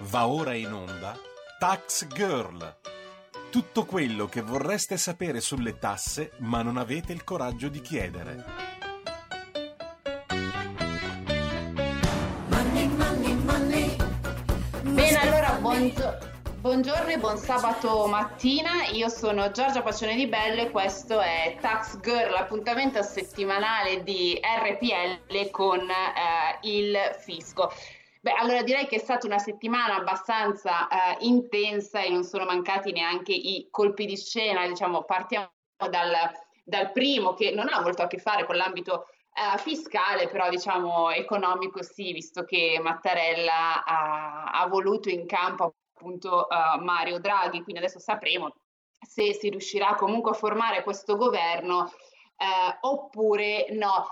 Va ora in onda Tax Girl. Tutto quello che vorreste sapere sulle tasse ma non avete il coraggio di chiedere. Bene, allora buongiorno. Buongiorno e buon sabato mattina, io sono Giorgia Pacione di Bello e questo è Tax Girl, l'appuntamento settimanale di RPL con eh, il fisco. Beh, allora direi che è stata una settimana abbastanza eh, intensa e non sono mancati neanche i colpi di scena, diciamo, partiamo dal, dal primo che non ha molto a che fare con l'ambito eh, fiscale, però diciamo economico sì, visto che Mattarella ha, ha voluto in campo appunto uh, Mario Draghi, quindi adesso sapremo se si riuscirà comunque a formare questo governo eh, oppure no.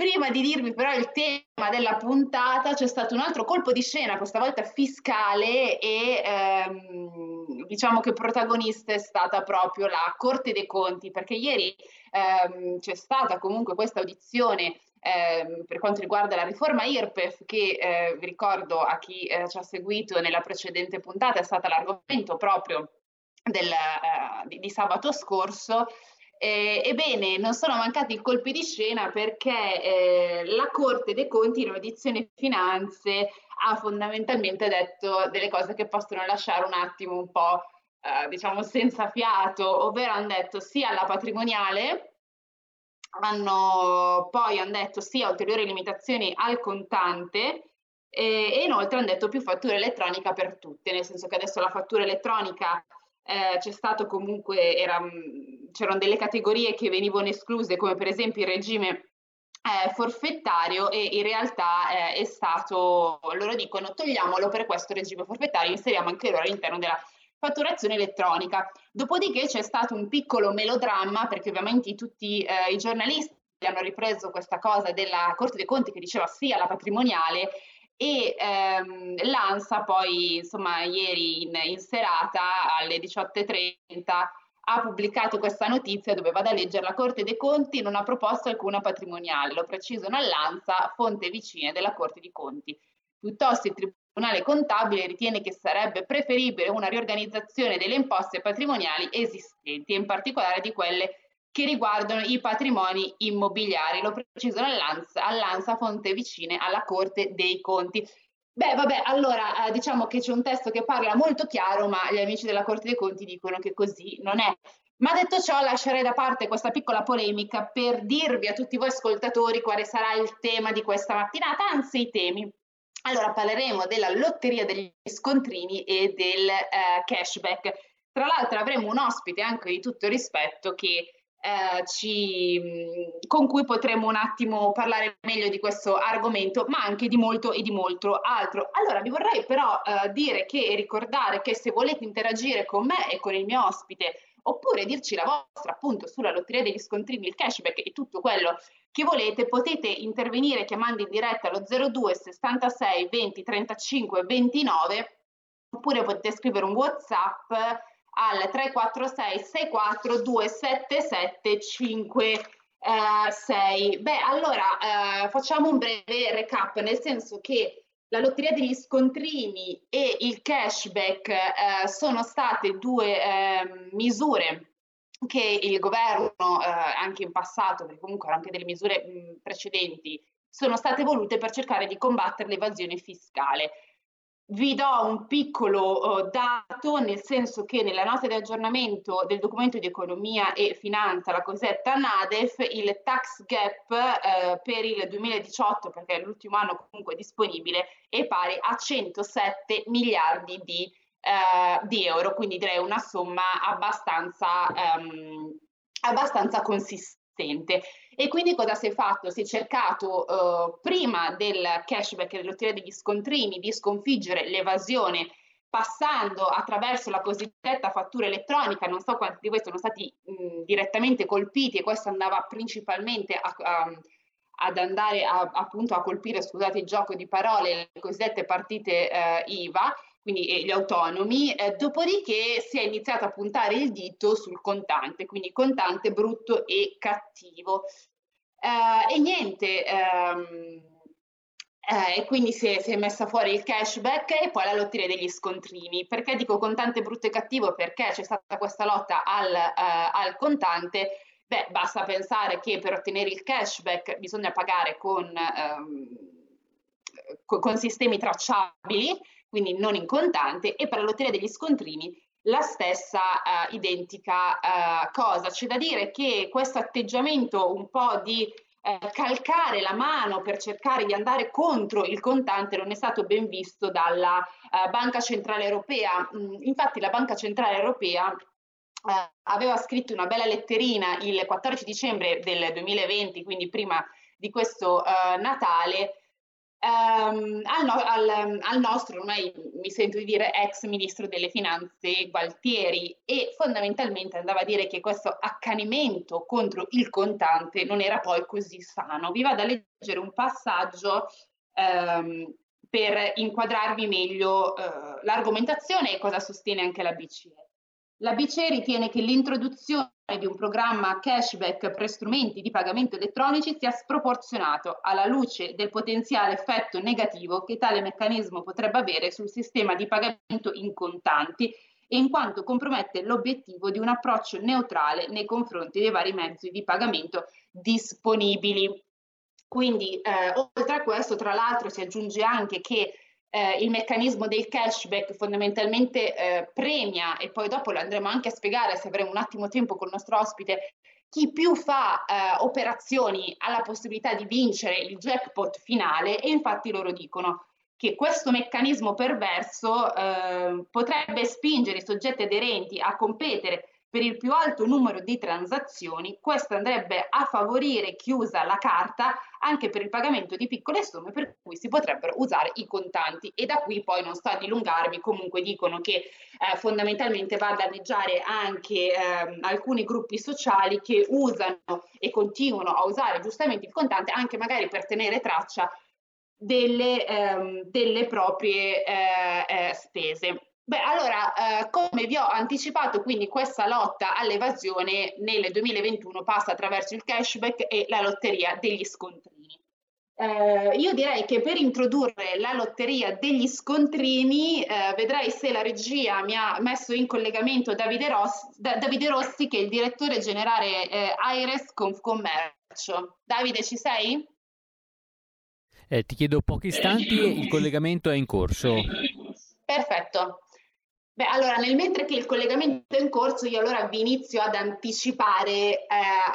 Prima di dirvi però il tema della puntata, c'è stato un altro colpo di scena, questa volta fiscale, e ehm, diciamo che protagonista è stata proprio la Corte dei Conti, perché ieri ehm, c'è stata comunque questa audizione eh, per quanto riguarda la riforma IRPEF, che eh, vi ricordo a chi eh, ci ha seguito nella precedente puntata è stata l'argomento proprio del, eh, di, di, sabato scorso. Ebbene, non sono mancati i colpi di scena perché eh, la Corte dei Conti in audizione finanze ha fondamentalmente detto delle cose che possono lasciare un attimo un po' eh, diciamo senza fiato, ovvero hanno detto sia la patrimoniale hanno poi hanno detto sì a ulteriori limitazioni al contante e, e inoltre hanno detto più fattura elettronica per tutte, nel senso che adesso la fattura elettronica eh, c'è stato comunque, era, c'erano delle categorie che venivano escluse come per esempio il regime eh, forfettario e in realtà eh, è stato, loro dicono togliamolo per questo regime forfettario, inseriamo anche loro all'interno della fatturazione elettronica. Dopodiché c'è stato un piccolo melodramma perché ovviamente tutti eh, i giornalisti hanno ripreso questa cosa della Corte dei Conti che diceva sì alla patrimoniale e ehm, l'ANSA poi insomma ieri in, in serata alle 18.30 ha pubblicato questa notizia dove vado a leggere la Corte dei Conti non ha proposto alcuna patrimoniale, lo precisano all'ANSA, fonte vicina della Corte dei Conti. Piuttosto il Tribunale Contabile ritiene che sarebbe preferibile una riorganizzazione delle imposte patrimoniali esistenti, in particolare di quelle che riguardano i patrimoni immobiliari. Lo precisano all'ANSA, all'ANSA fonte vicine alla Corte dei Conti. Beh, vabbè, allora eh, diciamo che c'è un testo che parla molto chiaro, ma gli amici della Corte dei Conti dicono che così non è. Ma detto ciò, lascerei da parte questa piccola polemica per dirvi a tutti voi ascoltatori quale sarà il tema di questa mattinata, anzi i temi. Allora parleremo della lotteria degli scontrini e del eh, cashback. Tra l'altro avremo un ospite anche di tutto rispetto che, eh, ci, con cui potremo un attimo parlare meglio di questo argomento, ma anche di molto e di molto altro. Allora vi vorrei però eh, dire che e ricordare che se volete interagire con me e con il mio ospite oppure dirci la vostra appunto sulla lotteria degli scontrini, il cashback e tutto quello che volete, potete intervenire chiamando in diretta allo 02 66 20 35 29 oppure potete scrivere un WhatsApp al 346 64 277 56. Beh, allora eh, facciamo un breve recap, nel senso che la lotteria degli scontrini e il cashback eh, sono state due eh, misure che il governo, eh, anche in passato, perché comunque erano anche delle misure mh, precedenti, sono state volute per cercare di combattere l'evasione fiscale. Vi do un piccolo uh, dato, nel senso che nella nota di aggiornamento del documento di economia e finanza, la cosiddetta NADEF, il tax gap uh, per il 2018, perché è l'ultimo anno comunque disponibile, è pari a 107 miliardi di eh, di euro, quindi direi una somma abbastanza, ehm, abbastanza consistente. E quindi cosa si è fatto? Si è cercato eh, prima del cashback e dell'ottiera degli scontrini di sconfiggere l'evasione passando attraverso la cosiddetta fattura elettronica, non so quanti di voi sono stati mh, direttamente colpiti e questo andava principalmente a, a, ad andare a, appunto a colpire, scusate il gioco di parole, le cosiddette partite eh, IVA, quindi gli autonomi, eh, dopodiché si è iniziato a puntare il dito sul contante, quindi contante brutto e cattivo. Eh, e niente, ehm, eh, e quindi si è, si è, messa fuori il cashback e poi la lotteria degli scontrini. Perché dico contante brutto e cattivo? Perché c'è stata questa lotta al, eh, al contante. Beh, basta pensare che per ottenere il cashback bisogna pagare con, ehm, con sistemi tracciabili, quindi non in contante, e per la lotteria degli scontrini la stessa eh, identica eh, cosa. C'è da dire che questo atteggiamento un po' di eh, calcare la mano per cercare di andare contro il contante non è stato ben visto dalla eh, Banca Centrale Europea. Mm, infatti la Banca Centrale Europea eh, aveva scritto una bella letterina il 14 dicembre del 2020, quindi prima di questo eh, Natale, Um, al, no, al, al, nostro, ormai mi sento di dire, ex ministro delle finanze Gualtieri e fondamentalmente andava a dire che questo accanimento contro il contante non era poi così sano. Vi vado a leggere un passaggio um, per inquadrarvi meglio uh, l'argomentazione e cosa sostiene anche la BCE. La BCE ritiene che l'introduzione di un programma cashback per strumenti di pagamento elettronici sia sproporzionato alla luce del potenziale effetto negativo che tale meccanismo potrebbe avere sul sistema di pagamento in contanti e in quanto compromette l'obiettivo di un approccio neutrale nei confronti dei vari mezzi di pagamento disponibili. Quindi, eh, oltre a questo, tra l'altro, si aggiunge anche che eh, il meccanismo del cashback fondamentalmente eh, premia, e poi dopo lo andremo anche a spiegare se avremo un attimo tempo con il nostro ospite, chi più fa eh, operazioni ha la possibilità di vincere il jackpot finale e infatti loro dicono che questo meccanismo perverso eh, potrebbe spingere i soggetti aderenti a competere per il più alto numero di transazioni, questo andrebbe a favorire chi usa la carta anche per il pagamento di piccole somme per cui si potrebbero usare i contanti e da qui poi non sto a dilungarmi, comunque dicono che eh, fondamentalmente va a danneggiare anche eh, alcuni gruppi sociali che usano e continuano a usare giustamente il contante anche magari per tenere traccia delle, ehm, delle proprie eh, eh spese. Beh, allora, eh, come vi ho anticipato, quindi questa lotta all'evasione nel 2021 passa attraverso il cashback e la lotteria degli scontrini. Eh, io direi che per introdurre la lotteria degli scontrini, eh, vedrei se la regia mi ha messo in collegamento Davide Rossi, da, Davide Rossi che è il direttore generale eh, Aires Confcommercio. Davide, ci sei? Eh, ti chiedo pochi istanti, il collegamento è in corso. Perfetto. Beh, allora, nel mentre che il collegamento è in corso, io allora vi inizio ad anticipare eh,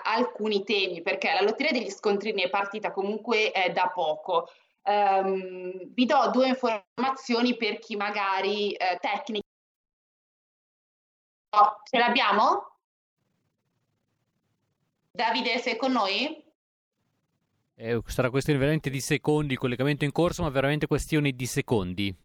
alcuni temi, perché la lotteria degli scontrini è partita comunque eh, da poco. Um, vi do due informazioni per chi magari eh, tecnica. Oh, ce l'abbiamo? Davide, sei con noi? Eh, sarà questione veramente di secondi, collegamento in corso, ma veramente questione di secondi.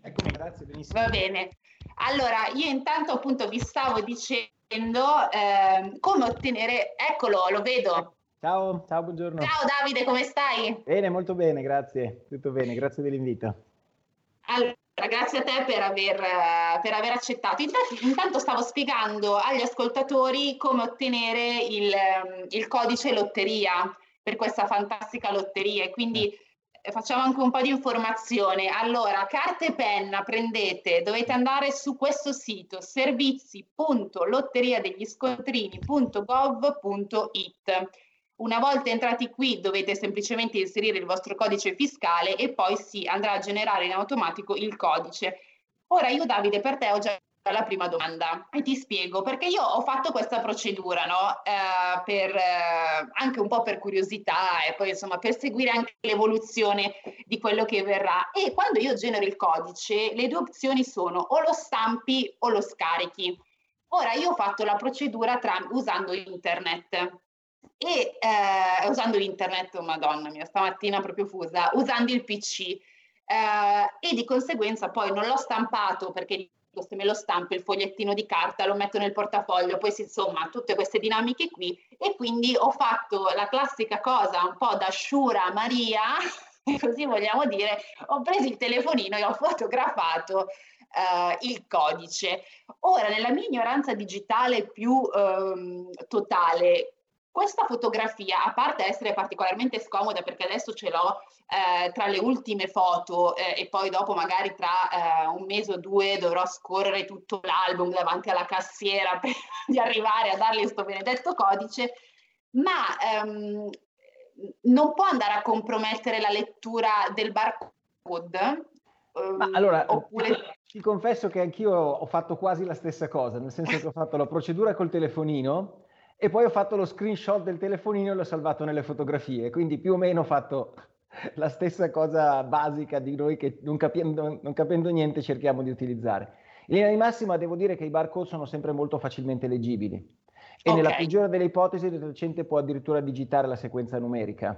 Eccomi, grazie, benissimo. Va bene. Allora, io intanto appunto vi stavo dicendo eh, come ottenere, eccolo, lo vedo. Ciao, ciao, buongiorno. Ciao Davide, come stai? Bene, molto bene, grazie, tutto bene, grazie dell'invito. Allora, grazie a te per aver, per aver accettato. Intanto, intanto, stavo spiegando agli ascoltatori come ottenere il, il codice lotteria per questa fantastica lotteria quindi facciamo anche un po' di informazione. Allora, carta e penna prendete, dovete andare su questo sito servizi.lotteriadegliScontrini.gov.it. Una volta entrati qui dovete semplicemente inserire il vostro codice fiscale e poi si andrà a generare in automatico il codice. Ora io Davide per te ho già la prima domanda e ti spiego perché io ho fatto questa procedura no? eh, per, eh, anche un po' per curiosità e poi insomma per seguire anche l'evoluzione di quello che verrà e quando io genero il codice le due opzioni sono o lo stampi o lo scarichi. Ora io ho fatto la procedura tra, usando internet e eh, usando internet, oh madonna mia, stamattina proprio fusa, usando il PC. Eh, e di conseguenza poi non l'ho stampato perché se me lo stampo il fogliettino di carta, lo metto nel portafoglio, poi insomma tutte queste dinamiche qui e quindi ho fatto la classica cosa un po' da Shura Maria, così vogliamo dire, ho preso il telefonino e ho fotografato Uh, il codice. Ora, nella mia ignoranza digitale più um, totale, questa fotografia, a parte essere particolarmente scomoda perché adesso ce l'ho eh, tra le ultime foto eh, e poi dopo magari tra eh, un mese o due dovrò scorrere tutto l'album davanti alla cassiera per di arrivare a dargli questo benedetto codice, ma ehm, non può andare a compromettere la lettura del barcode. Ma ehm, allora, oppure... ti confesso che anch'io ho fatto quasi la stessa cosa, nel senso che ho fatto la procedura col telefonino e poi ho fatto lo screenshot del telefonino e l'ho salvato nelle fotografie, quindi più o meno ho fatto la stessa cosa basica di noi che non capendo, non capendo niente cerchiamo di utilizzare. In linea di massima devo dire che i barcode sono sempre molto facilmente leggibili e okay. nella peggiore delle ipotesi il detergente può addirittura digitare la sequenza numerica.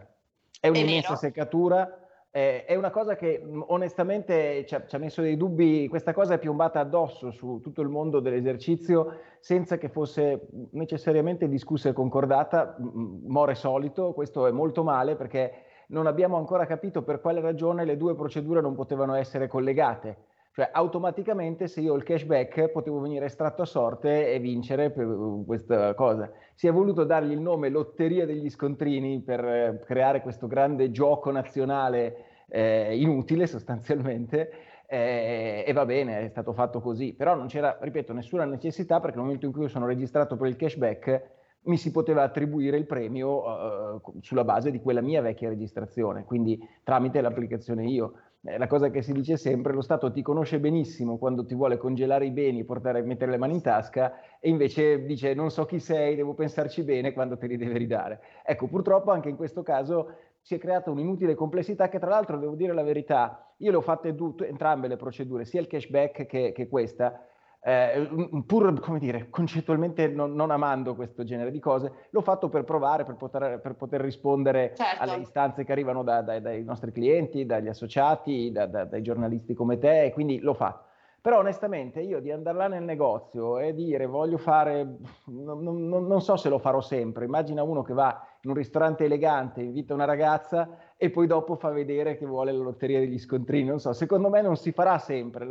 È un'immensa seccatura, eh, è una cosa che onestamente ci ha, ci ha, messo dei dubbi, questa cosa è piombata addosso su tutto il mondo dell'esercizio senza che fosse necessariamente discussa e concordata, more solito, questo è molto male perché non abbiamo ancora capito per quale ragione le due procedure non potevano essere collegate. Cioè automaticamente se io ho il cashback potevo venire estratto a sorte e vincere per questa cosa. Si è voluto dargli il nome Lotteria degli Scontrini per eh, creare questo grande gioco nazionale eh, inutile sostanzialmente eh, e va bene, è stato fatto così. Però non c'era, ripeto, nessuna necessità perché nel momento in cui sono registrato per il cashback mi si poteva attribuire il premio uh, sulla base di quella mia vecchia registrazione, quindi tramite l'applicazione io eh, la cosa che si dice sempre, lo Stato ti conosce benissimo quando ti vuole congelare i beni, portare, mettere le mani in tasca e invece dice non so chi sei, devo pensarci bene quando te li deve ridare. Ecco, purtroppo anche in questo caso si è creata un'inutile complessità che tra l'altro, devo dire la verità, io le ho fatte du- entrambe le procedure, sia il cashback che, che questa, eh, pur come dire, concettualmente non, non, amando questo genere di cose, l'ho fatto per provare, per poter, per poter rispondere certo. alle istanze che arrivano da, da, dai nostri clienti, dagli associati, da, dai giornalisti come te, e quindi l'ho fatto. Però onestamente io di andare là nel negozio e dire voglio fare, non, non, non, so se lo farò sempre, immagina uno che va in un ristorante elegante, invita una ragazza e poi dopo fa vedere che vuole la lotteria degli scontrini, non so, secondo me non si farà sempre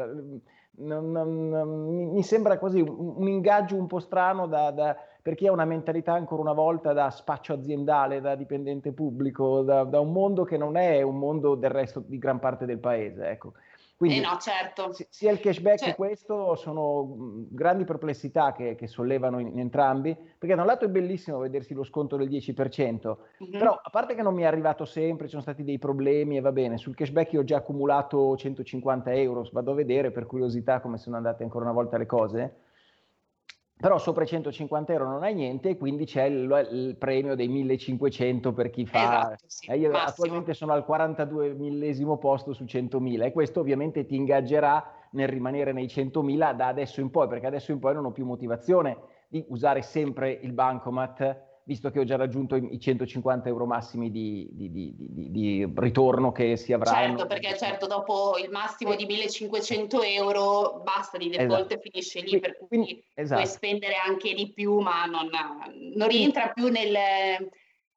non, non, mi sembra quasi un, un, ingaggio un po' strano da, da, per chi ha una mentalità ancora una volta da spaccio aziendale, da dipendente pubblico, da, da, un mondo che non è un mondo del resto di gran parte del paese. Ecco. Quindi, eh no, certo. sia il cashback cioè. che questo sono grandi perplessità che, che sollevano in, in, entrambi, perché da un lato è bellissimo vedersi lo sconto del 10%, mm-hmm. però a parte che non mi è arrivato sempre, ci sono stati dei problemi e va bene, sul cashback io ho già accumulato 150 euro, vado a vedere per curiosità come sono andate ancora una volta le cose, però sopra i 150 euro non hai niente e quindi c'è il, il premio dei 1500 per chi fa... Esatto, sì, eh, io massimo. attualmente sono al 42 millesimo posto su 100.000 e questo ovviamente ti ingaggerà nel rimanere nei 100.000 da adesso in poi, perché adesso in poi non ho più motivazione di usare sempre il bancomat visto che ho già raggiunto i 150 euro massimi di, di, di, di ritorno che si avranno. Certo, perché certo dopo il massimo di 1500 euro basta di default esatto. finisce lì, per cui quindi, esatto. puoi spendere anche di più, ma non, non rientra più nel,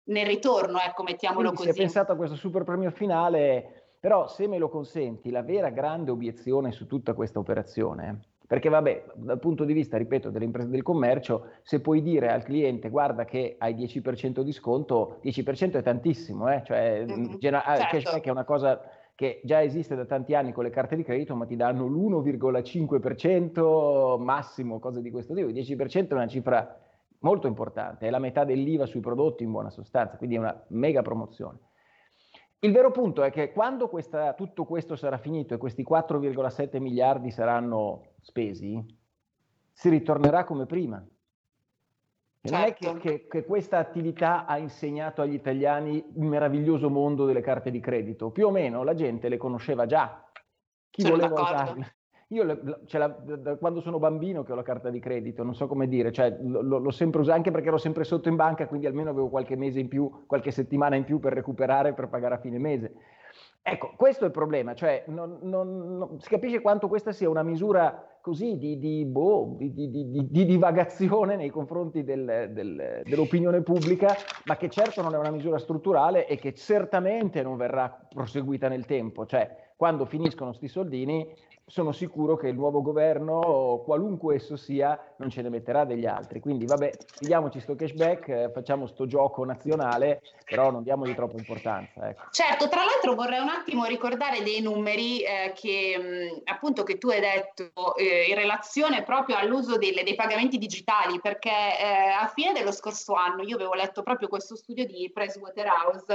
nel ritorno, ecco, mettiamolo quindi così. Si è pensato a questo super premio finale, però se me lo consenti, la vera grande obiezione su tutta questa operazione perché vabbè, dal punto di vista, ripeto, delle imprese del commercio, se puoi dire al cliente guarda che hai 10% di sconto, 10% è tantissimo, eh? cioè mm-hmm, gener- ah, certo. cashback è una cosa che già esiste da tanti anni con le carte di credito, ma ti danno l'1,5% massimo, cose di questo tipo. Il 10% è una cifra molto importante, è la metà dell'IVA sui prodotti in buona sostanza, quindi è una mega promozione. Il vero punto è che quando questa, tutto questo sarà finito e questi 4,7 miliardi saranno spesi, si ritornerà come prima. E certo. non è che, certo. che, che, questa attività ha insegnato agli italiani il meraviglioso mondo delle carte di credito. Più o meno la gente le conosceva già. Chi Sono voleva usarle? Io la, da quando sono bambino che ho la carta di credito, non so come dire, cioè, l- l'ho sempre usata anche perché ero sempre sotto in banca, quindi almeno avevo qualche mese in più, qualche settimana in più per recuperare per pagare a fine mese. Ecco, questo è il problema, cioè non, non, non, si capisce quanto questa sia una misura così di, di, boh, di, di divagazione nei confronti del, del, dell'opinione pubblica, ma che certo non è una misura strutturale e che certamente non verrà proseguita nel tempo. Cioè, quando finiscono sti soldini sono sicuro che il nuovo governo, qualunque esso sia, non ce ne metterà degli altri. Quindi vabbè, diamoci sto cashback, eh, facciamo sto gioco nazionale, però non diamogli troppa importanza. Ecco. Certo, tra l'altro vorrei un attimo ricordare dei numeri eh, che mh, appunto che tu hai detto eh, in relazione proprio all'uso delle, dei pagamenti digitali, perché eh, a fine dello scorso anno io avevo letto proprio questo studio di Pricewaterhouse,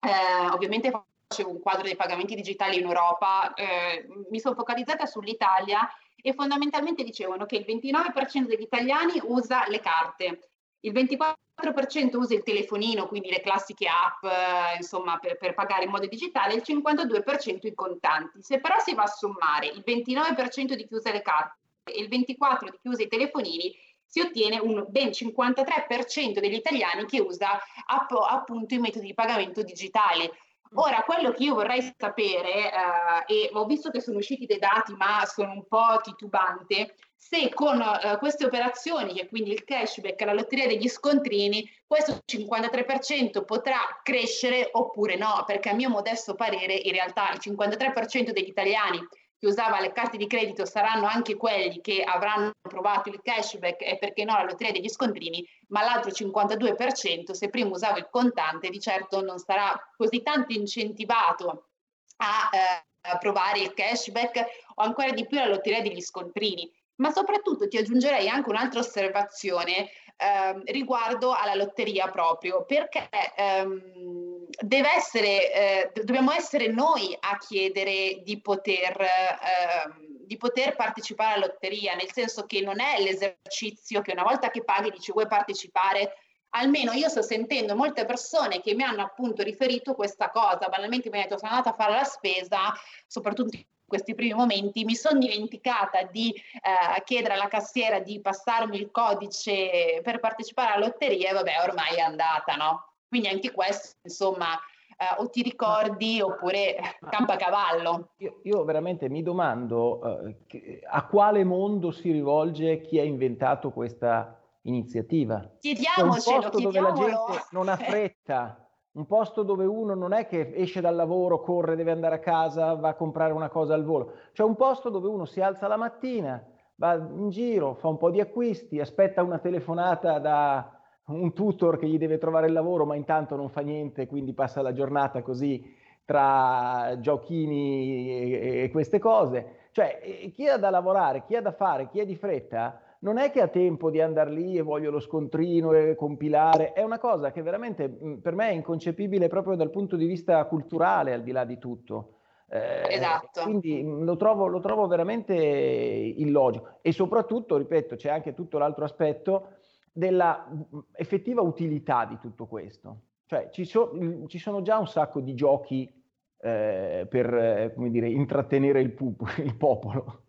eh, ovviamente facevo un quadro dei pagamenti digitali in Europa, eh, mi sono focalizzata sull'Italia e fondamentalmente dicevano che il 29% degli italiani usa le carte, il 24% usa il telefonino, quindi le classiche app, eh, insomma, per, per, pagare in modo digitale, il 52% i contanti. Se però si va a sommare il 29% di chi usa le carte e il 24% di chi usa i telefonini, si ottiene un ben 53% degli italiani che usa app, appunto i metodi di pagamento digitali. Ora, quello che io vorrei sapere, eh, e ho visto che sono usciti dei dati, ma sono un po' titubante, se con eh, queste operazioni, che quindi il cashback, la lotteria degli scontrini, questo 53% potrà crescere oppure no, perché a mio modesto parere in realtà il 53% degli italiani che usava le carte di credito saranno anche quelli che avranno provato il cashback e perché no la lotteria degli scontrini, ma l'altro 52% se prima usava il contante di certo non sarà così tanto incentivato a, eh, a provare il cashback o ancora di più la lotteria degli scontrini. Ma soprattutto ti aggiungerei anche un'altra osservazione eh, riguardo alla lotteria proprio, perché ehm, deve essere, eh, dobbiamo essere noi a chiedere di poter, eh, di poter partecipare alla lotteria, nel senso che non è l'esercizio che una volta che paghi dici vuoi partecipare, almeno io sto sentendo molte persone che mi hanno appunto riferito questa cosa, banalmente mi hanno detto sono andata a fare la spesa, soprattutto questi primi momenti mi sono dimenticata di eh, chiedere alla cassiera di passarmi il codice per partecipare alla lotteria e vabbè ormai è andata, no? Quindi anche questo, insomma, eh, o ti ricordi oppure campa cavallo. Io, io, veramente mi domando eh, a quale mondo si rivolge chi ha inventato questa iniziativa. Chiediamocelo, dove la gente non ha fretta un posto dove uno non è che esce dal lavoro, corre, deve andare a casa, va a comprare una cosa al volo, cioè un posto dove uno si alza la mattina, va in giro, fa un po' di acquisti, aspetta una telefonata da un tutor che gli deve trovare il lavoro, ma intanto non fa niente, quindi passa la giornata così tra giochini e, e queste cose. Cioè, chi ha da lavorare, chi ha da fare, chi è di fretta, non è che ha tempo di andare lì e voglio lo scontrino e compilare, è una cosa che veramente per me è inconcepibile proprio dal punto di vista culturale, al di là di tutto. Eh, esatto. Quindi lo trovo, lo trovo veramente illogico e soprattutto, ripeto, c'è anche tutto l'altro aspetto della effettiva utilità di tutto questo. Cioè ci, so, ci sono già un sacco di giochi eh, per, eh, come dire, intrattenere il, pupo, il popolo.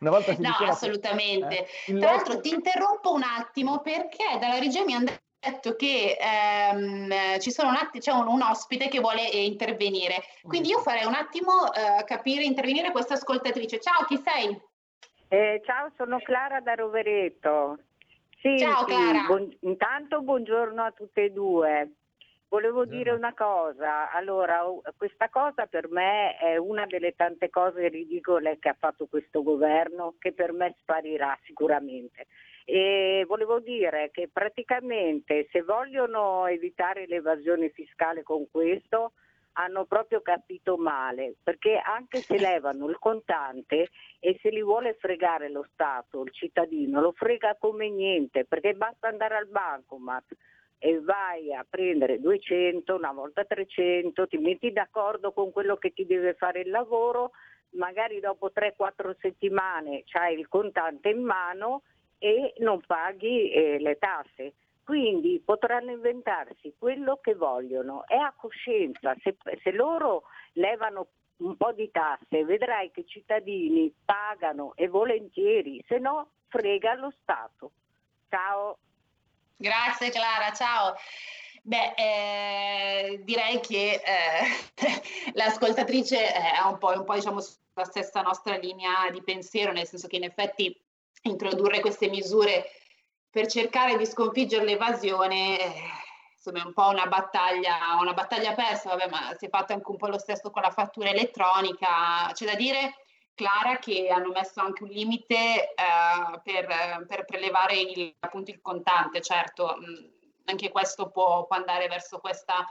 Una volta si no, assolutamente. Che, eh, Tra l'altro ti interrompo un attimo perché dalla regia mi hanno detto che ehm, ci sono un atti- c'è un, un, ospite che vuole eh, intervenire. Quindi io farei un attimo eh, capire, intervenire questa ascoltatrice. Ciao, chi sei? Eh, ciao, sono Clara da Rovereto. Sì, ciao sì, Clara. Buon, intanto buongiorno a tutte e due. Volevo dire una cosa, allora questa cosa per me è una delle tante cose ridicole che ha fatto questo governo che per me sparirà sicuramente. E volevo dire che praticamente se vogliono evitare l'evasione fiscale con questo hanno proprio capito male, perché anche se levano il contante e se li vuole fregare lo Stato, il cittadino, lo frega come niente, perché basta andare al bancomat e vai a prendere 200, una volta 300, ti metti d'accordo con quello che ti deve fare il lavoro, magari dopo 3-4 settimane c'hai il contante in mano e non paghi eh, le tasse. Quindi potranno inventarsi quello che vogliono, è a coscienza, se, se loro levano un po' di tasse vedrai che i cittadini pagano e volentieri, se no frega lo Stato. Ciao. Grazie Clara, ciao. Beh, eh, direi che eh, l'ascoltatrice è un po', un po' diciamo, sulla stessa nostra linea di pensiero, nel senso che in effetti introdurre queste misure per cercare di sconfiggere l'evasione, eh, insomma è un po' una battaglia, una battaglia persa, vabbè, ma si è fatto anche un po' lo stesso con la fattura elettronica. C'è da dire, Clara, che hanno messo anche un limite eh, per, per, prelevare il, appunto il contante, certo, mh, anche questo può, può andare verso questa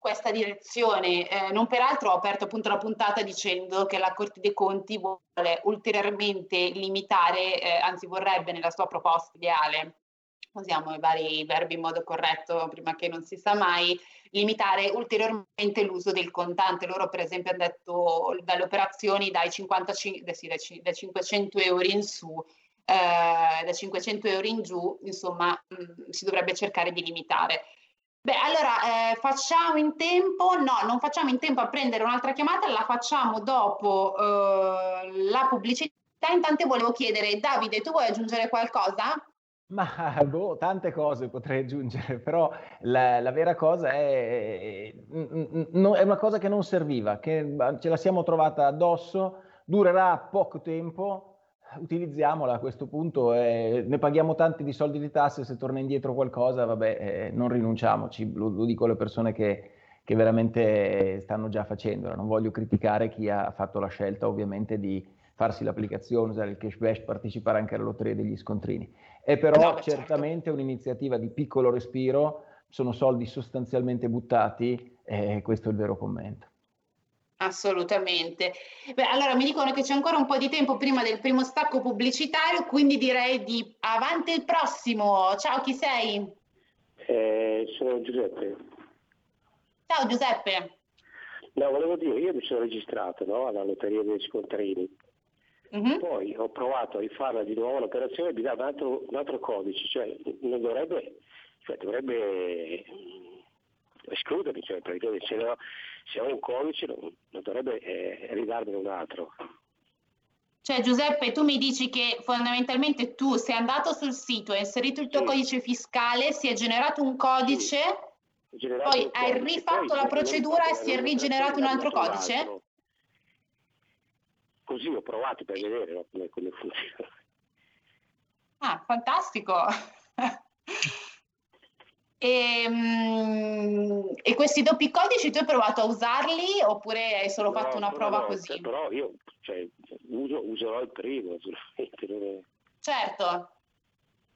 questa direzione. Eh, non peraltro ho aperto appunto la puntata dicendo che la Corte dei Conti vuole ulteriormente limitare, eh, anzi vorrebbe nella sua proposta ideale, usiamo i vari verbi in modo corretto prima che non si sa mai, limitare ulteriormente l'uso del contante. Loro per esempio hanno detto dalle operazioni dai, 55, sì, dai, dai 500 euro in su, eh, da 500 euro in giù, insomma, mh, mm, si dovrebbe cercare di limitare. Beh, allora eh, facciamo in tempo, no, non facciamo in tempo a prendere un'altra chiamata, la facciamo dopo eh, la pubblicità. Intanto volevo chiedere, Davide, tu vuoi aggiungere qualcosa? Ma boh, tante cose potrei aggiungere, però la, la vera cosa è, è, è, una cosa che non serviva, che ce la siamo trovata addosso, durerà poco tempo, utilizziamola a questo punto, eh, ne paghiamo tanti di soldi di tasse, se torna indietro qualcosa, vabbè, eh, non rinunciamoci, lo, lo, dico alle persone che, che veramente stanno già facendola, non voglio criticare chi ha fatto la scelta ovviamente di farsi l'applicazione, usare il cashback, partecipare anche alla lotteria degli scontrini. È però no, certo. certamente certo. un'iniziativa di piccolo respiro, sono soldi sostanzialmente buttati e questo è il vero commento. Assolutamente. Beh, allora mi dicono che c'è ancora un po' di tempo prima del primo stacco pubblicitario, quindi direi di avanti il prossimo. Ciao, chi sei? Eh, sono Giuseppe. Ciao Giuseppe. No, volevo dire, io mi sono registrato no, alla lotteria dei scontrini. Mm-hmm. Poi ho provato a rifarla di nuovo l'operazione e mi dà un altro, un altro codice, cioè non dovrebbe, cioè dovrebbe escludermi, cioè se, no, se ho un codice non, non dovrebbe eh, ridarmene un altro. Cioè Giuseppe, tu mi dici che fondamentalmente tu sei andato sul sito, hai inserito il tuo sì. codice fiscale, si è generato un codice, sì. generato poi un hai codice, rifatto poi la procedura e si è rigenerato un altro codice? Così ho provato per vedere no, come, come funziona. Ah, fantastico! E, ehm, e, questi doppi codici tu hai provato a usarli oppure hai solo no, fatto una prova no, così? Cioè, però io cioè, uso, userò il primo, sicuramente. Certo,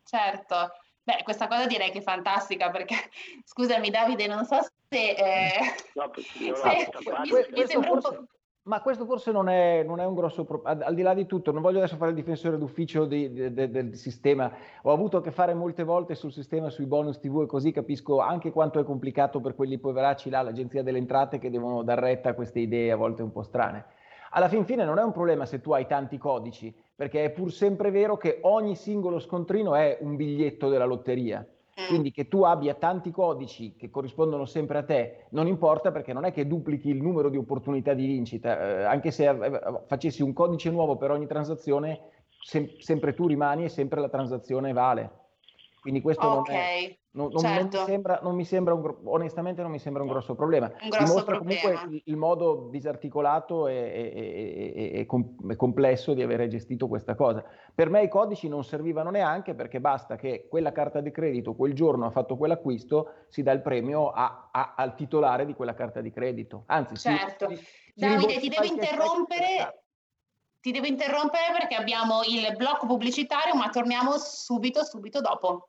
certo. Beh, questa cosa direi che è fantastica perché, scusami Davide, non so se... Eh, no, se mi, mi sembra un po'... Ma questo forse non è, non è un grosso problema, al di là di tutto, non voglio adesso fare il difensore d'ufficio di, di, de, del sistema, ho avuto a che fare molte volte sul sistema, sui bonus TV e così capisco anche quanto è complicato per quelli poveracci là, l'agenzia delle entrate che devono dar retta a queste idee a volte un po' strane. Alla fin fine non è un problema se tu hai tanti codici, perché è pur sempre vero che ogni singolo scontrino è un biglietto della lotteria. Mm. Quindi che tu abbia tanti codici che corrispondono sempre a te non importa perché non è che duplichi il numero di opportunità di vincita, eh, anche se eh, facessi un codice nuovo per ogni transazione, sem- sempre tu rimani e sempre la transazione vale. Quindi questo okay. non, è, non, non, certo. non, mi sembra, non, mi sembra, un, onestamente non mi sembra un grosso problema. Un grosso Dimostra problema. comunque il, il, modo disarticolato e, e, e, e, complesso di avere gestito questa cosa. Per me i codici non servivano neanche perché basta che quella carta di credito quel giorno ha fatto quell'acquisto, si dà il premio a, a, al titolare di quella carta di credito. Anzi, certo. si, si, Davide, ti devo interrompere ti devo interrompere perché abbiamo il blocco pubblicitario, ma torniamo subito, subito dopo.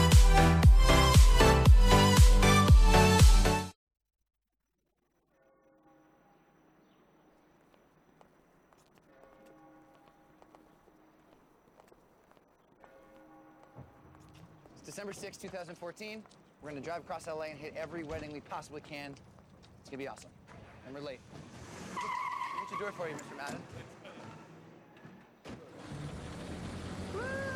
December 6, 2014. We're to drive across LA and hit every wedding we possibly can. It's to be awesome. And we're late. What's your door for you, Mr. Madden?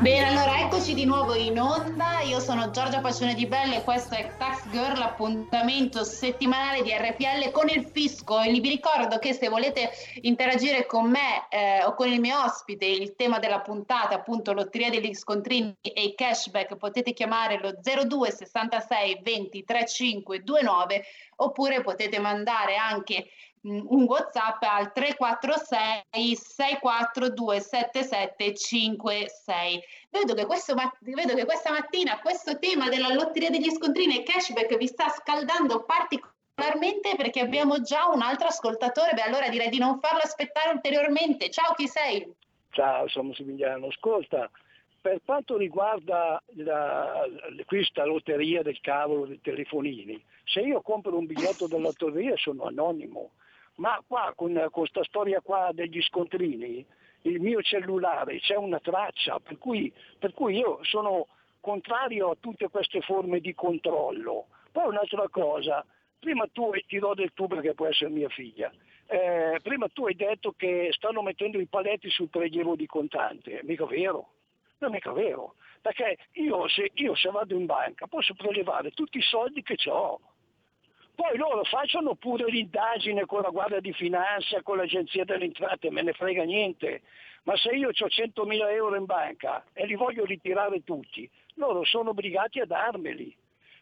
Bene, allora eccoci di nuovo in onda. Io sono Giorgia Pacione di Belle e questo è Tax Girl, l'appuntamento settimanale di RPL con il fisco. E vi ricordo che se volete interagire con me eh, o con il mio ospite, il tema della puntata, appunto Lotteria degli scontrini e i cashback, potete chiamare lo 02 66 20 35 29 oppure potete mandare anche un WhatsApp al 346 642 7756. Vedo che, questo, vedo che questa mattina questo tema della lotteria degli scontrini e cashback vi sta scaldando particolarmente perché abbiamo già un altro ascoltatore. Beh, allora direi di non farlo aspettare ulteriormente. Ciao, chi sei? Ciao, sono Massimiliano. Ascolta, per quanto riguarda la, questa lotteria del cavolo dei telefonini, se io compro un biglietto della lotteria sono anonimo ma qua con questa storia qua degli scontrini, il mio cellulare c'è una traccia, per cui, per cui io sono contrario a tutte queste forme di controllo. Poi un'altra cosa, prima tu, ti do del tu perché può essere mia figlia, eh, prima tu hai detto che stanno mettendo i paletti sul prelievo di contante, mica vero? Non è mica vero, perché io se, io se vado in banca posso prelevare tutti i soldi che ho, poi loro facciano pure l'indagine con la Guardia di Finanza, con l'Agenzia delle Entrate, me ne frega niente. Ma se io ho 100.000 euro in banca e li voglio ritirare tutti, loro sono obbligati a darmeli.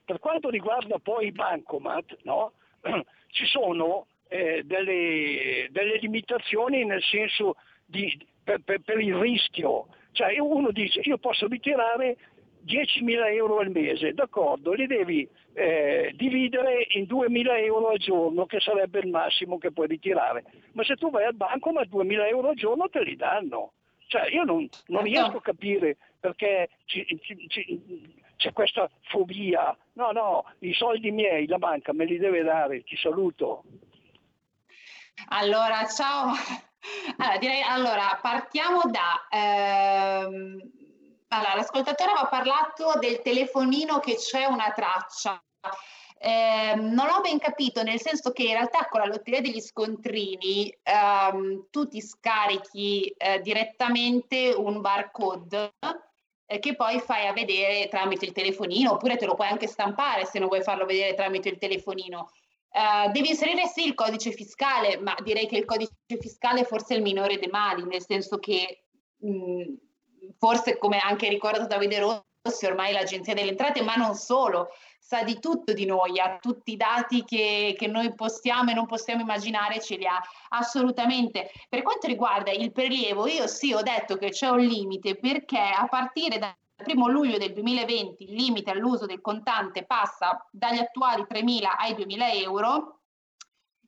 Per quanto riguarda poi i bancomat, no? ci sono eh, delle, delle, limitazioni nel senso di, per, per, per il rischio. Cioè uno dice io posso ritirare 10.000 euro al mese, d'accordo, li devi eh, dividere in 2.000 euro al giorno, che sarebbe il massimo che puoi ritirare. Ma se tu vai al banco, ma 2.000 euro al giorno te li danno. Cioè io non, non riesco a capire perché ci, ci, ci, c'è questa fobia. No, no, i soldi miei, la banca me li deve dare, ti saluto. Allora, ciao, Allora, direi, allora partiamo da... Ehm, allora, l'ascoltatore aveva parlato del telefonino che c'è una traccia. Eh, non ho ben capito, nel senso che in realtà con la lotteria degli scontrini ehm, tu ti scarichi eh, direttamente un barcode eh, che poi fai a vedere tramite il telefonino, oppure te lo puoi anche stampare se non vuoi farlo vedere tramite il telefonino. Uh, devi inserire sì il codice fiscale, ma direi che il codice fiscale forse è il minore dei mali, nel senso che mh, mm, forse come anche ricordato Davide Rossi, ormai l'Agenzia delle Entrate, ma non solo, sa di tutto di noi, ha tutti i dati che, che noi possiamo e non possiamo immaginare, ce li ha assolutamente. Per quanto riguarda il prelievo, io sì ho detto che c'è un limite perché a partire da il 1 luglio del 2020 il limite all'uso del contante passa dagli attuali 3.000 ai 2.000 euro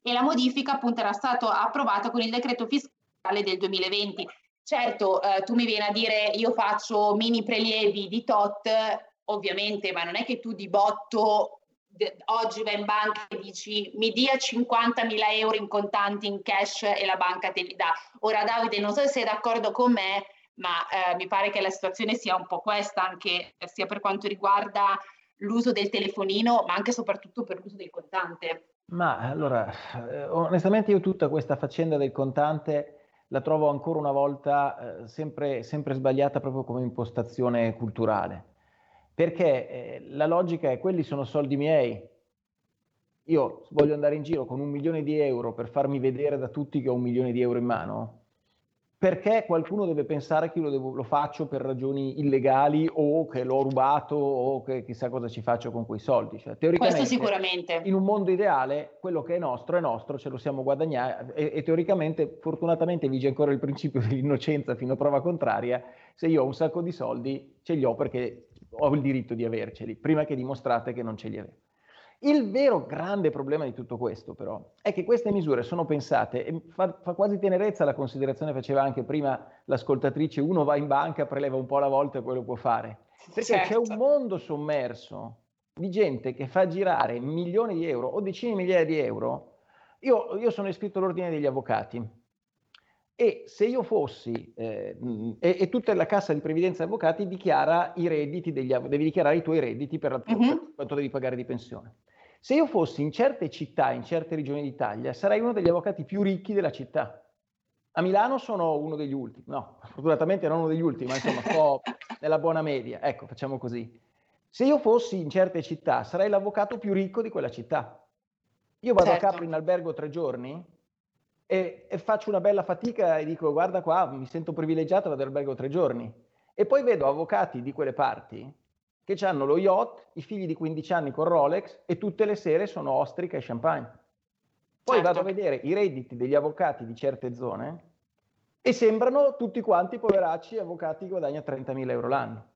e la modifica appunto era stata approvata con il decreto fiscale del 2020. Certo, eh, tu mi vieni a dire io faccio mini prelievi di tot, ovviamente, ma non è che tu di botto de- oggi vai in banca e dici mi dia 50.000 euro in contanti in cash e la banca te li dà. Ora Davide, non so se sei d'accordo con me, ma eh, mi pare che la situazione sia un po' questa anche sia per quanto riguarda l'uso del telefonino, ma anche e soprattutto per l'uso del contante. Ma allora, eh, onestamente io tutta questa faccenda del contante la trovo ancora una volta eh, sempre, sempre, sbagliata proprio come impostazione culturale, perché eh, la logica è quelli sono soldi miei, io voglio andare in giro con un milione di euro per farmi vedere da tutti che ho un milione di euro in mano, perché qualcuno deve pensare che io lo, devo, lo, faccio per ragioni illegali o che l'ho rubato o che chissà cosa ci faccio con quei soldi. Cioè, Questo sicuramente. In un mondo ideale, quello che è nostro è nostro, ce lo siamo guadagnati e, e, teoricamente, fortunatamente, vige ancora il principio dell'innocenza fino a prova contraria. Se io ho un sacco di soldi, ce li ho perché ho il diritto di averceli, prima che dimostrate che non ce li avete. Il vero grande problema di tutto questo, però, è che queste misure sono pensate, e fa, fa, quasi tenerezza la considerazione faceva anche prima l'ascoltatrice, uno va in banca, preleva un po' alla volta e poi lo può fare. Perché certo. c'è un certo. mondo sommerso di gente che fa girare milioni di euro o decine di migliaia di euro. Io, io sono iscritto all'ordine degli avvocati e se io fossi, eh, e, e, tutta la cassa di previdenza avvocati dichiara i redditi degli avvocati, devi dichiarare i tuoi redditi per, la, uh-huh. per quanto devi pagare di pensione. Se io fossi in certe città, in certe regioni d'Italia, sarei uno degli avvocati più ricchi della città. A Milano sono uno degli ultimi, no, fortunatamente non uno degli ultimi, ma insomma sto nella buona media, ecco, facciamo così. Se io fossi in certe città, sarei l'avvocato più ricco di quella città. Io vado certo. a Capri in albergo tre giorni e, e, faccio una bella fatica e dico guarda qua, mi sento privilegiato, vado all'albergo tre giorni. E poi vedo avvocati di quelle parti che hanno lo yacht, i figli di 15 anni con Rolex e tutte le sere sono ostrica e champagne. Poi certo. vado a vedere i redditi degli avvocati di certe zone e sembrano tutti quanti poveracci avvocati che guadagnano 30.000 euro l'anno.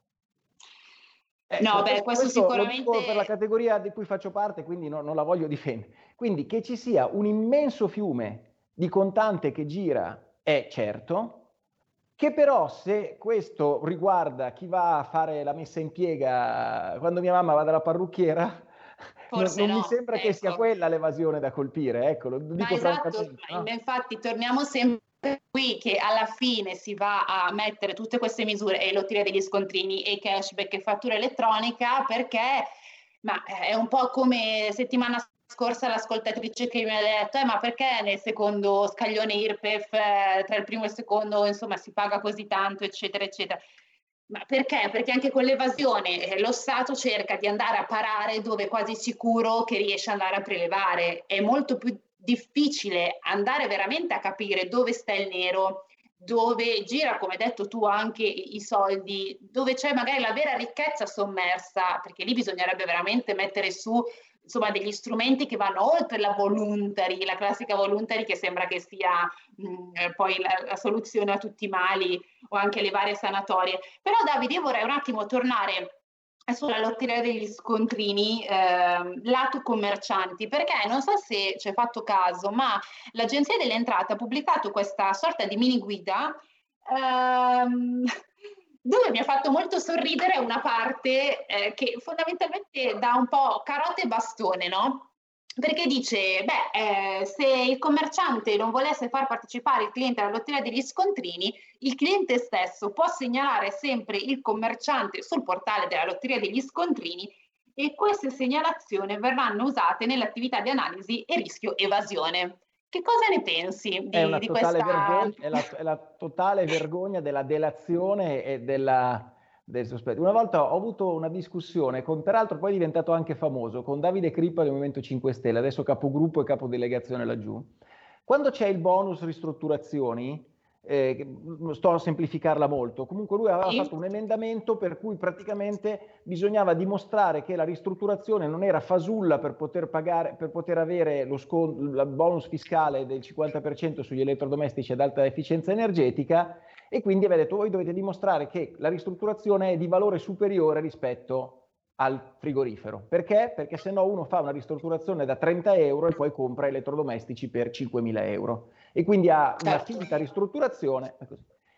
Eh, no, beh, questo, questo sicuramente... per la categoria di cui faccio parte, quindi no, non la voglio difendere. Quindi che ci sia un immenso fiume di contante che gira è certo, che però se questo riguarda chi va a fare la messa in piega quando mia mamma va dalla parrucchiera, non, non no, mi sembra ecco. che sia ecco. quella l'evasione da colpire, ecco, lo dico esatto, no? infatti torniamo sempre qui che alla fine si va a mettere tutte queste misure e lo tira degli scontrini e cashback e fattura elettronica perché ma è un po' come settimana scorsa l'ascoltatrice che mi ha detto eh, ma perché nel secondo scaglione IRPEF eh, tra il primo e il secondo insomma si paga così tanto eccetera eccetera ma perché? Perché anche con l'evasione eh, lo Stato cerca di andare a parare dove è quasi sicuro che riesce ad andare a prelevare. È molto più difficile andare veramente a capire dove sta il nero, dove gira, come hai detto tu, anche i soldi, dove c'è magari la vera ricchezza sommersa, perché lì bisognerebbe veramente mettere su insomma degli strumenti che vanno oltre la voluntary, la classica voluntary che sembra che sia mh, mm, poi la, la, soluzione a tutti i mali o anche le varie sanatorie. Però Davide, io vorrei un attimo tornare sulla lotteria degli scontrini eh, lato commercianti, perché non so se ci hai fatto caso, ma l'Agenzia delle Entrate ha pubblicato questa sorta di mini guida ehm, dove mi ha fatto molto sorridere una parte eh, che fondamentalmente dà un po' carote e bastone, no? perché dice, beh, eh, se il commerciante non volesse far partecipare il cliente alla lotteria degli scontrini, il cliente stesso può segnalare sempre il commerciante sul portale della lotteria degli scontrini e queste segnalazioni verranno usate nell'attività di analisi e rischio evasione. Che cosa ne pensi di, è di questa... Vergogna, è, la, è la totale vergogna della delazione e della, del sospetto. Una volta ho avuto una discussione con, peraltro poi è diventato anche famoso, con Davide Crippa del Movimento 5 Stelle, adesso capogruppo e capodelegazione laggiù. Quando c'è il bonus ristrutturazioni, eh, sto a semplificarla molto, comunque lui aveva fatto un emendamento per cui praticamente bisognava dimostrare che la ristrutturazione non era fasulla per poter, pagare, per poter avere lo scon- il bonus fiscale del 50% sugli elettrodomestici ad alta efficienza energetica e quindi aveva detto voi dovete dimostrare che la ristrutturazione è di valore superiore rispetto al frigorifero. Perché? Perché se no uno fa una ristrutturazione da 30 euro e poi compra elettrodomestici per 5.000 euro e quindi ha una certo. finta ristrutturazione.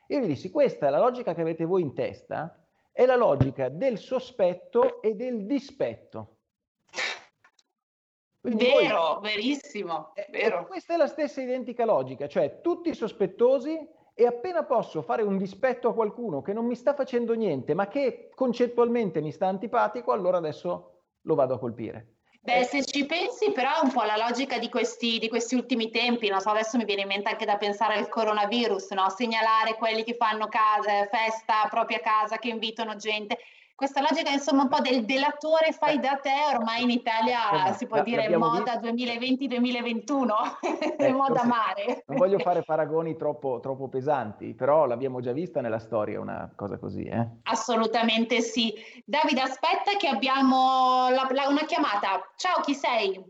Io gli dissi, questa è la logica che avete voi in testa, è la logica del sospetto e del dispetto. Quindi vero, voi, verissimo. Vero. Questa è la stessa identica logica, cioè tutti sospettosi e appena posso fare un dispetto a qualcuno che non mi sta facendo niente, ma che concettualmente mi sta antipatico, allora adesso lo vado a colpire. Beh, se ci pensi, però è un po' la logica di questi, di questi ultimi tempi, non so, adesso mi viene in mente anche da pensare al coronavirus, no? segnalare quelli che fanno casa, festa propria casa, che invitano gente questa logica insomma un po' del delatore fai da te ormai in Italia si può dire moda 2020-2021 eh, moda mare non voglio fare paragoni troppo, troppo, pesanti però l'abbiamo già vista nella storia una cosa così eh? assolutamente sì Davide aspetta che abbiamo la, la, una chiamata ciao chi sei?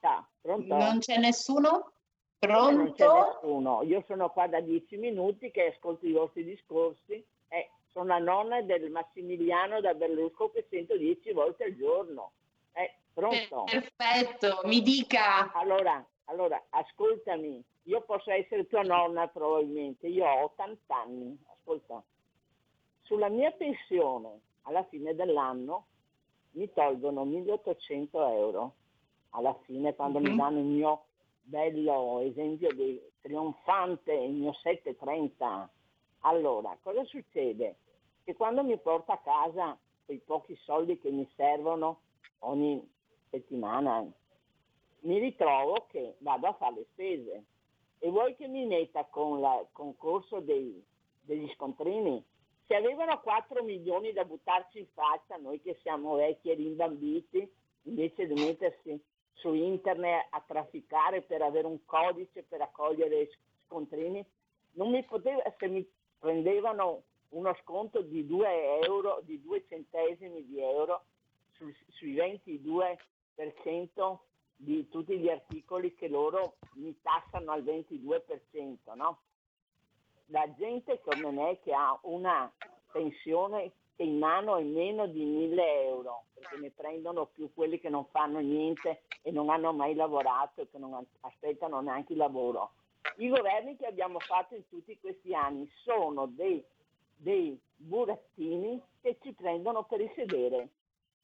ciao pronto? non c'è nessuno? Pronto? Non c'è nessuno, io sono qua da dieci minuti che ascolto i vostri discorsi e sono la nonna del Massimiliano da Berlusco che sento dieci volte al giorno. Eh, pronto? Perfetto, mi dica. Allora, allora, ascoltami, io posso essere tua nonna probabilmente, io ho 80 anni, ascolta. Sulla mia pensione, alla fine dell'anno, mi tolgono 1800 euro. Alla fine, quando mm-hmm. mi mhm. danno il mio bello esempio di trionfante, il mio 730. Allora, cosa succede? Che quando mi porto a casa quei pochi soldi che mi servono ogni settimana, mi ritrovo che vado a fare le spese. E vuoi che mi metta con il concorso dei, degli scontrini? Se avevano 4 milioni da buttarci in faccia, noi che siamo vecchi e rimbambiti, invece di mettersi su internet a trafficare per avere un codice per accogliere scontrini, non mi poteva, se mi prendevano uno sconto di 2 euro, di 2 centesimi di euro su, sui 22% di tutti gli articoli che loro mi tassano al 22%, no? La gente come me che ha una pensione che in mano è meno di 1000 euro, perché ne prendono più quelli che non fanno niente e non hanno mai lavorato e che non aspettano neanche il lavoro. I governi che abbiamo fatto in tutti questi anni sono dei dei burattini che ci prendono per il sedere,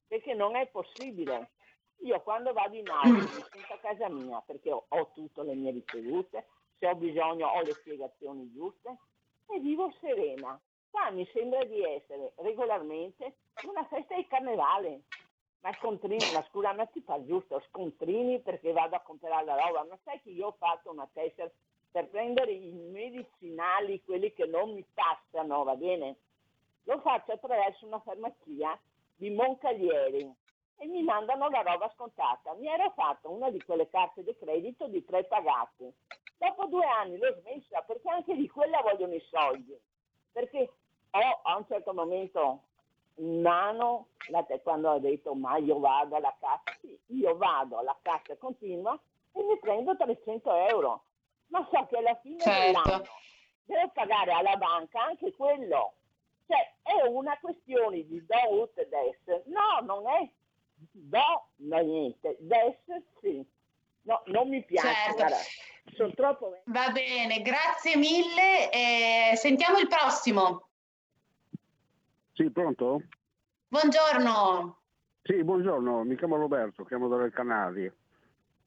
perché non è possibile. Io quando vado in aula mi sento a casa mia perché ho, ho tutte le mie ricevute, se ho bisogno ho le spiegazioni giuste e vivo serena. Qua mi sembra di essere regolarmente una festa di carnevale. Ma scontrini, ma scusa, ma ti fa giusto scontrini perché vado a comprare la roba. Ma sai che io ho fatto una tessera per prendere i medicinali, quelli che non mi passano, va bene? Lo faccio attraverso una farmacia di Moncalieri e mi mandano la roba scontata. Mi ero fatto una di quelle carte di credito di tre pagati. Dopo due anni l'ho smessa perché anche di quella vogliono i soldi. Perché ho a un certo momento un nano, quando ho detto ma io vado alla cassa, sì, io vado alla cassa continua e mi prendo 300 euro ma so che alla fine certo. dell'anno devo pagare alla banca anche quello. Cioè è una questione di do ut des. No, non è do, no niente, des sì. No, non mi piace. Certo. Sono troppo... Va bene, grazie mille. Eh, sentiamo il prossimo. Sì, pronto? Buongiorno. Sì, buongiorno, mi chiamo Roberto, chiamo dalle Canarie.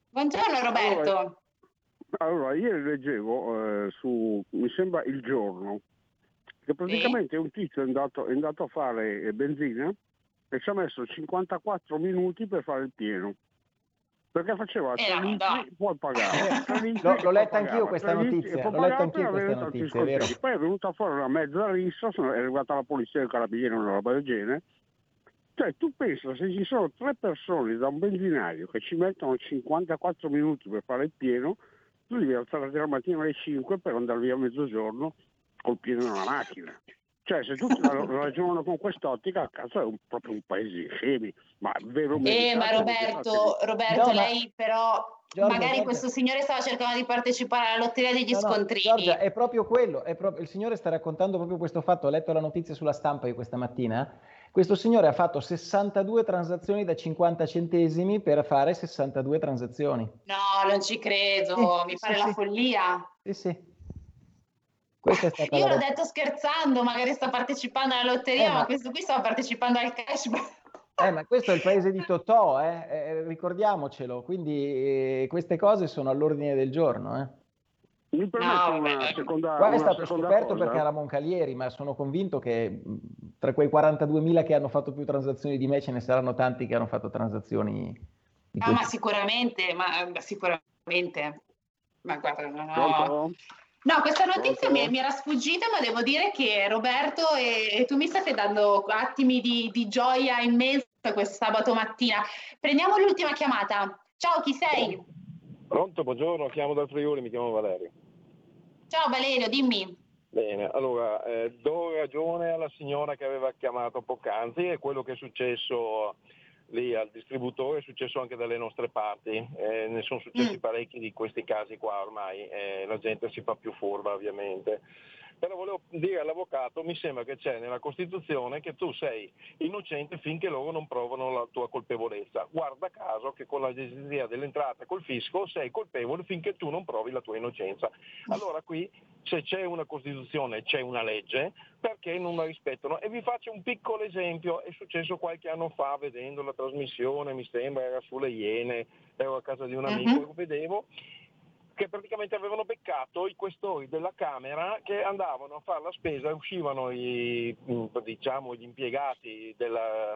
Buongiorno Roberto. Allora, allora ieri leggevo eh, su, mi sembra Il Giorno, che praticamente sì. un tizio è andato, è andato a fare eh, benzina e ci ha messo 54 minuti per fare il pieno perché faceva eh, tre litri poi pagava L'ho, l'ho letta anch'io questa notizia, l'ho letta anch'io questa notizia, è vero. Poi è venuta fuori una mezza rissa, è arrivata la polizia del carabinieri, una roba del genere. Cioè tu pensa se ci sono tre persone da un benzinario che ci mettono 54 minuti per fare il pieno, tu devi alzare la mattina alle 5 per andare via a mezzogiorno col pieno nella macchina. Cioè, se tutti ragionano con quest'ottica, cazzo è un, proprio un paese di scemi, ma vero Eh, ma Roberto, Roberto no, lei però, Giorgia, magari Giorgia. questo signore stava cercando di partecipare alla lotteria degli no, scontrini. No, Giorgia, è proprio quello, è proprio, il signore sta raccontando proprio questo fatto, ho letto la notizia sulla stampa di questa mattina, questo signore ha fatto 62 transazioni da 50 centesimi per fare 62 transazioni. No, non ci credo, sì, mi pare sì, la follia. Sì, sì. Io l'ho detto scherzando, magari sta partecipando alla lotteria, eh, ma... ma... questo qui stava partecipando al cashback. Eh, ma questo è il paese di Totò, eh? Eh, ricordiamocelo, quindi eh, queste cose sono all'ordine del giorno. Mi permetto no, una seconda Qua è stato scoperto cosa. perché era Moncalieri, ma sono convinto che tra quei 42.000 che hanno fatto più transazioni di me ce ne saranno tanti che hanno fatto transazioni. Di ah, ma sicuramente, ma sicuramente. Ma guarda, no. No, questa notizia mi, mi, era sfuggita, ma devo dire che Roberto e, e tu mi state dando attimi di, di, gioia immensa questo sabato mattina. Prendiamo l'ultima chiamata. Ciao, chi sei? Pronto, buongiorno, chiamo dal Friuli, mi chiamo Valerio. Ciao Valerio, dimmi. Bene, allora eh, do ragione alla signora che aveva chiamato poc'anzi e quello che è successo lì al distributore è successo anche dalle nostre parti, eh, ne sono successi mm. parecchi di questi casi qua ormai, eh, la gente si fa più furba ovviamente. Però volevo dire all'avvocato, mi sembra che c'è nella Costituzione che tu sei innocente finché loro non provano la tua colpevolezza. Guarda caso che con l'agenzia dell'entrata col fisco sei colpevole finché tu non provi la tua innocenza. Allora qui se c'è una Costituzione, c'è una legge, perché non la rispettano? E vi faccio un piccolo esempio, è successo qualche anno fa vedendo la trasmissione, mi sembra era sulle Iene, ero a casa di un amico, uh-huh. vedevo che praticamente avevano beccato i questori della Camera che andavano a fare la spesa, uscivano i, diciamo, gli impiegati della,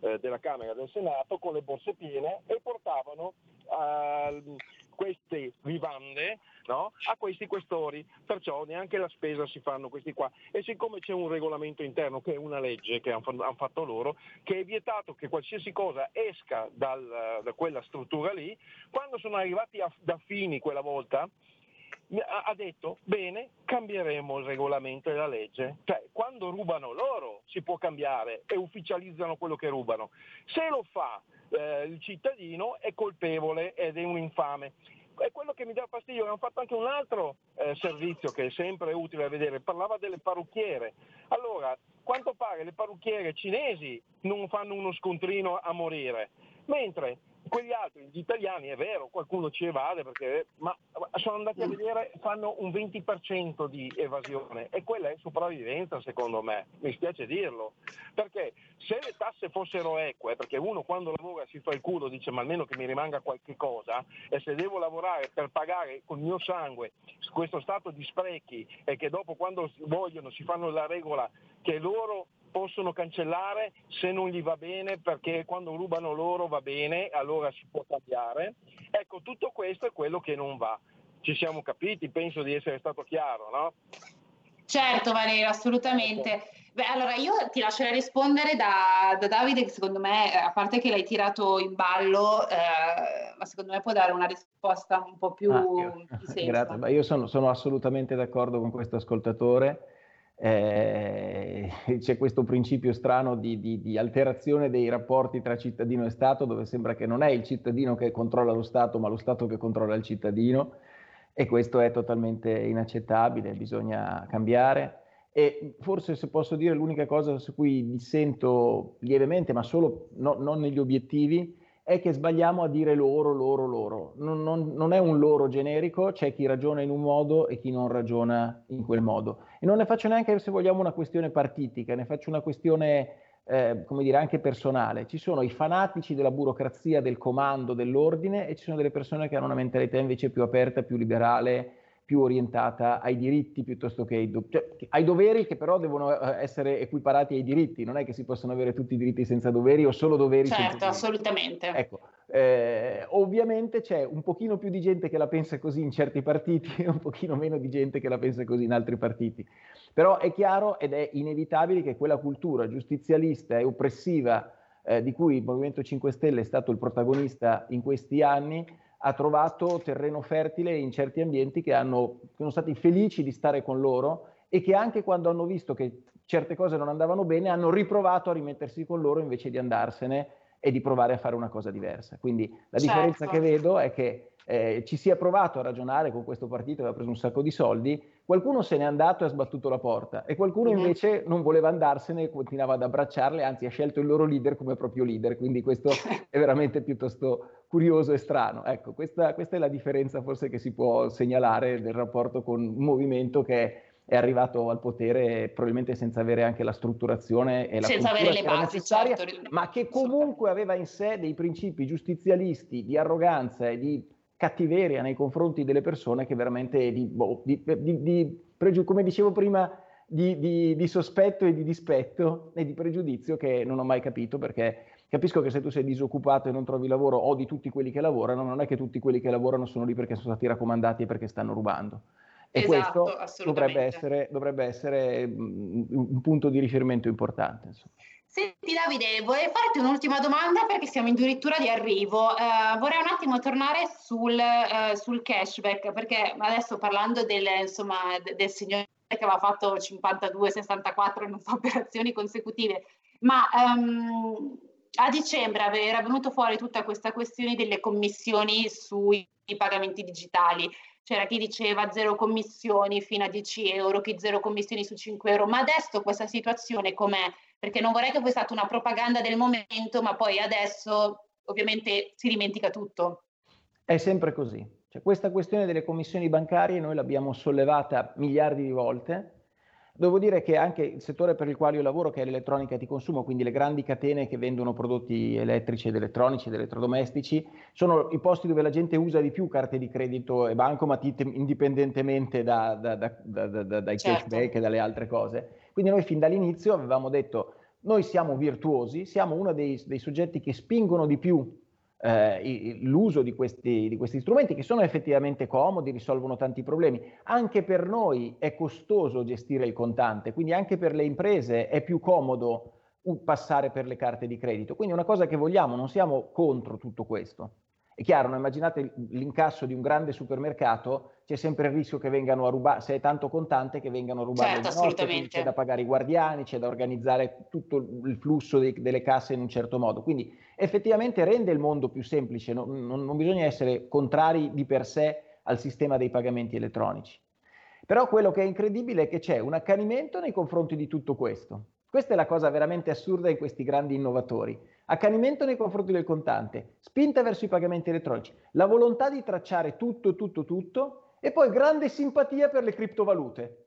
eh, della, Camera del Senato con le borse piene e portavano uh, queste vivande no? a questi questori, perciò neanche la spesa si fanno questi qua. E siccome c'è un regolamento interno, che è una legge che hanno fatto loro, che è vietato che qualsiasi cosa esca dal, da quella struttura lì, quando sono arrivati a, da Fini quella volta, ha detto bene, cambieremo il regolamento e la legge. Cioè, quando rubano loro si può cambiare e ufficializzano quello che rubano. Se lo fa eh, il cittadino è colpevole ed è un infame è quello che mi dà fastidio, hanno fatto anche un altro eh, servizio che è sempre utile vedere, parlava delle parrucchiere. Allora, quanto pare le parrucchiere cinesi non fanno uno scontrino a morire, mentre quegli altri, gli italiani, è vero, qualcuno ci evade, perché, ma sono andati a mm. vedere, fanno un 20% di evasione e quella è sopravvivenza secondo me, mi spiace dirlo, perché se le tasse fossero eque, perché uno quando lavora si fa il culo, dice ma almeno che mi rimanga qualche cosa, e se devo lavorare per pagare col mio sangue questo stato di sprechi e che dopo quando vogliono si fanno la regola che loro possono cancellare se non gli va bene perché quando rubano loro va bene, allora si può cambiare. Ecco, tutto questo è quello che non va. Ci siamo capiti, penso di essere stato chiaro, no? Certo Valerio, assolutamente. Beh, allora io ti lascerei rispondere da, da, Davide che secondo me, a parte che l'hai tirato in ballo, eh, ma secondo me può dare una risposta un po' più... Ah, io, grazie, ma io sono, sono assolutamente d'accordo con questo ascoltatore eh, c'è questo principio strano di, di, di, alterazione dei rapporti tra cittadino e Stato, dove sembra che non è il cittadino che controlla lo Stato, ma lo Stato che controlla il cittadino, e questo è totalmente inaccettabile, bisogna cambiare. E forse se posso dire l'unica cosa su cui dissento lievemente, ma solo no, non negli obiettivi, è che sbagliamo a dire loro, loro, loro. Non, non, non, è un loro generico, c'è chi ragiona in un modo e chi non ragiona in quel modo. E non ne faccio neanche, se vogliamo, una questione partitica, ne faccio una questione eh, come dire, anche personale. Ci sono i fanatici della burocrazia, del comando, dell'ordine e ci sono delle persone che hanno una mentalità invece più aperta, più liberale, più orientata ai diritti piuttosto che ai, do- cioè, ai, doveri che però devono eh, essere equiparati ai diritti, non è che si possono avere tutti i diritti senza doveri o solo doveri certo, senza diritti. assolutamente. Ecco, eh, ovviamente c'è un pochino più di gente che la pensa così in certi partiti e un pochino meno di gente che la pensa così in altri partiti. Però è chiaro ed è inevitabile che quella cultura giustizialista e oppressiva eh, di cui il Movimento 5 Stelle è stato il protagonista in questi anni ha trovato terreno fertile in certi ambienti che, hanno, che sono stati felici di stare con loro e che anche quando hanno visto che certe cose non andavano bene hanno riprovato a rimettersi con loro invece di andarsene e di provare a fare una cosa diversa. Quindi la certo. differenza che vedo è che eh, ci si è provato a ragionare con questo partito che aveva preso un sacco di soldi, qualcuno se n'è andato e ha sbattuto la porta e qualcuno mm-hmm. invece non voleva andarsene e continuava ad abbracciarle, anzi ha scelto il loro leader come proprio leader, quindi questo è veramente piuttosto curioso e strano. Ecco, questa, questa è la differenza forse che si può segnalare del rapporto con un movimento che è arrivato al potere probabilmente senza avere anche la strutturazione e la senza avere le basi, certo. ma che comunque aveva in sé dei principi giustizialisti di arroganza e di cattiveria nei confronti delle persone che veramente di, boh, di, di, di pregiu- come dicevo prima, di, sospetto e di dispetto e di pregiudizio che non ho mai capito perché capisco che se tu sei disoccupato e non trovi lavoro o di tutti quelli che lavorano, non è che tutti quelli che lavorano sono lì perché sono stati raccomandati e perché stanno rubando. E esatto, questo dovrebbe essere, dovrebbe essere, un punto di riferimento importante. Insomma. Senti Davide, vorrei farti un'ultima domanda perché siamo addirittura di arrivo. Uh, vorrei un attimo tornare sul, uh, sul, cashback perché adesso parlando del, insomma, del signore che aveva fatto 52-64 non fa operazioni consecutive, ma um, a dicembre era venuto fuori tutta questa questione delle commissioni sui pagamenti digitali. C'era chi diceva zero commissioni fino a 10 euro, chi zero commissioni su 5 euro, ma adesso questa situazione com'è? Perché non vorrei che fosse stata una propaganda del momento, ma poi adesso ovviamente si dimentica tutto. È sempre così. Cioè, questa questione delle commissioni bancarie noi l'abbiamo sollevata miliardi di volte. Devo dire che anche il settore per il quale io lavoro, che è l'elettronica di consumo, quindi le grandi catene che vendono prodotti elettrici ed elettronici ed elettrodomestici, sono i posti dove la gente usa di più carte di credito e bancomat indipendentemente da, da, da, dai certo. cashback e dalle altre cose. Quindi noi fin dall'inizio avevamo detto, noi siamo virtuosi, siamo uno dei, dei soggetti che spingono di più eh, l'uso di questi, di questi, strumenti che sono effettivamente comodi, risolvono tanti problemi. Anche per noi è costoso gestire il contante, quindi anche per le imprese è più comodo passare per le carte di credito. Quindi è una cosa che vogliamo, non siamo contro tutto questo. È chiaro, immaginate l'incasso di un grande supermercato, c'è sempre il rischio che vengano a rubare, se è tanto contante, che vengano a rubare certo, le notte, c'è da pagare i guardiani, c'è da organizzare tutto il flusso dei, delle casse in un certo modo. Quindi effettivamente rende il mondo più semplice, non, non, non bisogna essere contrari di per sé al sistema dei pagamenti elettronici. Però quello che è incredibile è che c'è un accanimento nei confronti di tutto questo. Questa è la cosa veramente assurda in questi grandi innovatori. Accanimento nei confronti del contante, spinta verso i pagamenti elettronici, la volontà di tracciare tutto, tutto, tutto e poi grande simpatia per le criptovalute.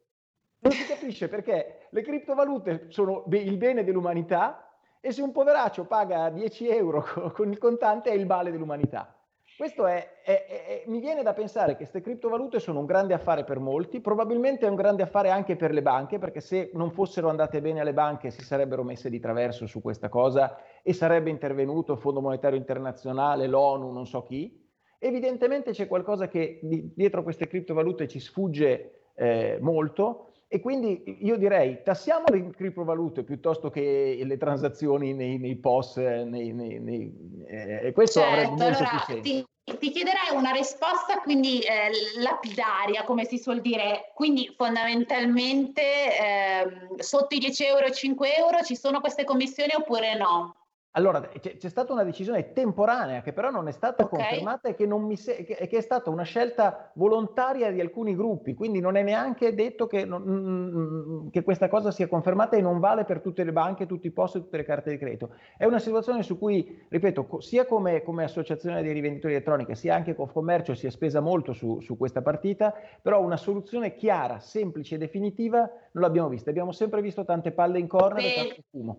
Non si capisce perché le criptovalute sono il bene dell'umanità e se un poveraccio paga 10 euro con il contante è il male dell'umanità. Questo è, è, è, mi viene da pensare che queste criptovalute sono un grande affare per molti, probabilmente è un grande affare anche per le banche, perché se non fossero andate bene alle banche si sarebbero messe di traverso su questa cosa e sarebbe intervenuto il Fondo Monetario Internazionale, l'ONU, non so chi. Evidentemente c'è qualcosa che dietro queste criptovalute ci sfugge eh, molto e quindi io direi tassiamo le criptovalute piuttosto che le transazioni nei, nei POS, nei, nei, nei eh, questo certo, avrebbe molto allora, più senso. Ti, ti chiederei una risposta quindi eh, lapidaria, come si suol dire, quindi fondamentalmente eh, sotto i 10 euro e 5 euro ci sono queste commissioni oppure no? Allora, c'è, c'è, stata una decisione temporanea che però non è stata okay. confermata e che, se- che, che, è stata una scelta volontaria di alcuni gruppi, quindi non è neanche detto che, non, che, questa cosa sia confermata e non vale per tutte le banche, tutti i posti tutte le carte di credito. È una situazione su cui, ripeto, sia come, come associazione dei rivenditori elettronici, sia anche Confcommercio si è spesa molto su, su questa partita, però una soluzione chiara, semplice e definitiva non l'abbiamo vista. Abbiamo sempre visto tante palle in corner Beh. e tanto fumo.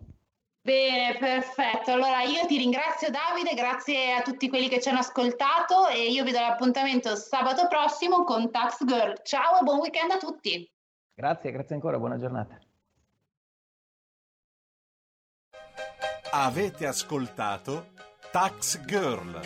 Bene, perfetto. Allora io ti ringrazio Davide, grazie a tutti quelli che ci hanno ascoltato e io vi do l'appuntamento sabato prossimo con Tax Girl. Ciao e buon weekend a tutti. Grazie, grazie ancora, buona giornata. Avete ascoltato Tax Girl.